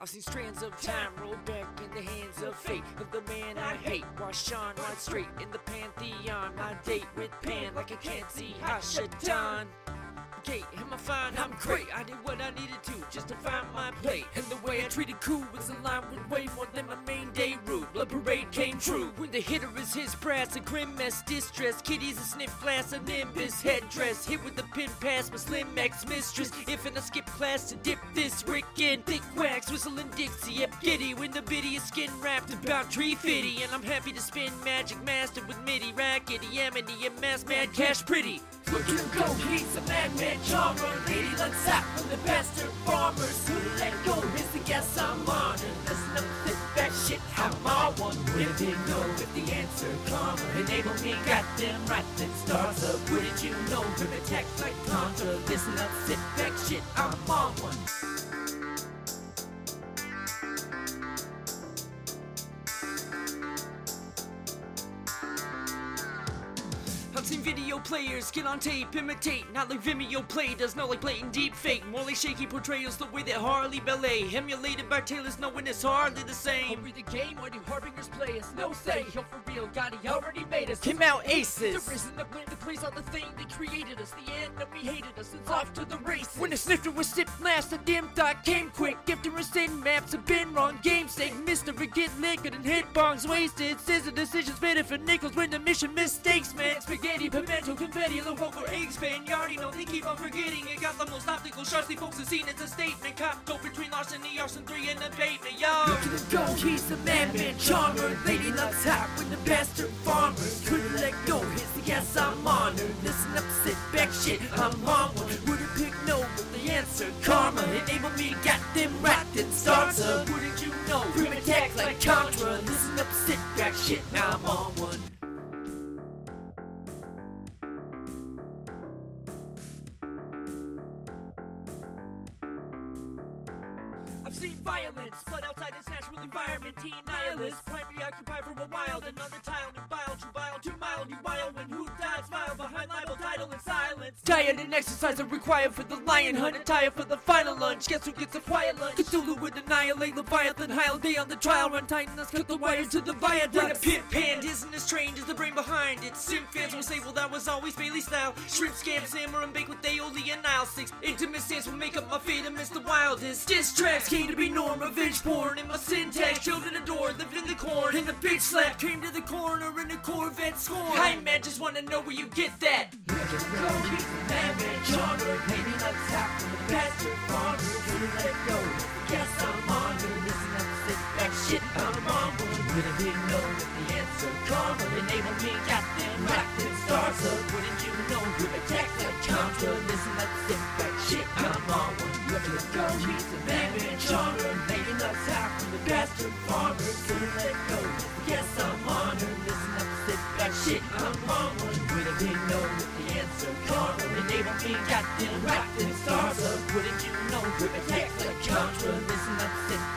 I've seen strands of time roll back in the hands of fate of the man I hate. Wash on right straight in the pantheon. My date with Pan like I can't see Ha'ashatan. Okay, am I fine? I'm great. I did what I needed to just to find my plate. And the way I treated cool was in line with way more than my main day route. Blood parade came true. When the hitter is his brass, a grim mess, distress. Kitties a sniff glass, a nimbus headdress. Hit with the pin pass, my slim Max mistress. If and I skip class to dip this Rick in. Thick wax, whistling Dixie, yep, giddy. When the biddy is skin wrapped about tree fitty. And I'm happy to spin magic master with MIDI, rackety, amity, and mass mad cash pretty. Look at go, he's a madman charmer. Lady looks out from the bastard farmers. Who to let go is the guess I'm honored. Listen up, sit back, shit, I'm all one. Wouldn't you know if the answer karma enable me? Got them right, then stars up. Wouldn't you know from attack like Contra? Listen up, sit back, shit, I'm on one. Video players get on tape, imitate, not like Vimeo play, does not like blatant deep fake, more like shaky portrayals the way that Harlee ballet, emulated by Taylor's knowing it's hardly the same. Over the game, why do harbingers play us? No say, yo for real, God, he already made us. Came out aces. There isn't a plan to place on the thing that created us. The enemy hated us, it's off to the races. When the snifter was sipped last, the dim thought came quick. After insane maps have been wrong, game sake, Mister get liquored and hit bongs wasted. Scissor decisions better for nickels when the mission mistakes, man. Spaghetti, pimento, confetti, logo for eggs, fan. You already know they keep on forgetting. It got the most optical the folks have seen it's a statement. Cop go between larceny, arson three, and abatement, yo. Look at him go, he's a madman charmer. Lady loves hot with the bastard farmers. Couldn't let go, the yes, I'm honored. Listen up, sit back, shit, I'm on one. Wouldn't pick no, but the answer, karma. Enable me, got them right, then starts up. I've seen violence, but outside this natural environment, teen nihilists, primary occupied for a on the tile, new bile, true bile, too mild, you wild, when who died, smile behind libel, title, and silence. Diet and exercise are required for the lion hunt, attire for the final lunch, guess who gets a quiet lunch? Cthulhu would annihilate Leviathan, Heil day on the trial run, Titans cut the wire to the viaduct. When a pit pan isn't as trained as the brain behind it, sim fans will say, well that was always Bailey style, shrimp scam, salmon, and bake with aioli and Nile six, intimate stance will make up my fate amidst the wildest, diss tracks came to be norm, revenge porn, in my syntax, children adore, lived in the corn, and the bitch slap came to the corner in a Corvette scorn. Hi man, just wanna know where you get that. At go, he's the madman charmer, maybe not top from the bastard farmer, couldn't let go. Yes, I'm on you, listen up, sit back, shit, I'm on one. Wouldn't you know that the answer karma enable me, got them then stars up. Wouldn't you know, group attack like Contra, listen up, sit back, shit, I'm on one. Look at go, he's the madman charmer, maybe not top from the bastard farmer, couldn't let go. Yes, born with the answer. Contra The naval got them rocked in his stars Wouldn't you know, with attacks like Contra Listen, that's it.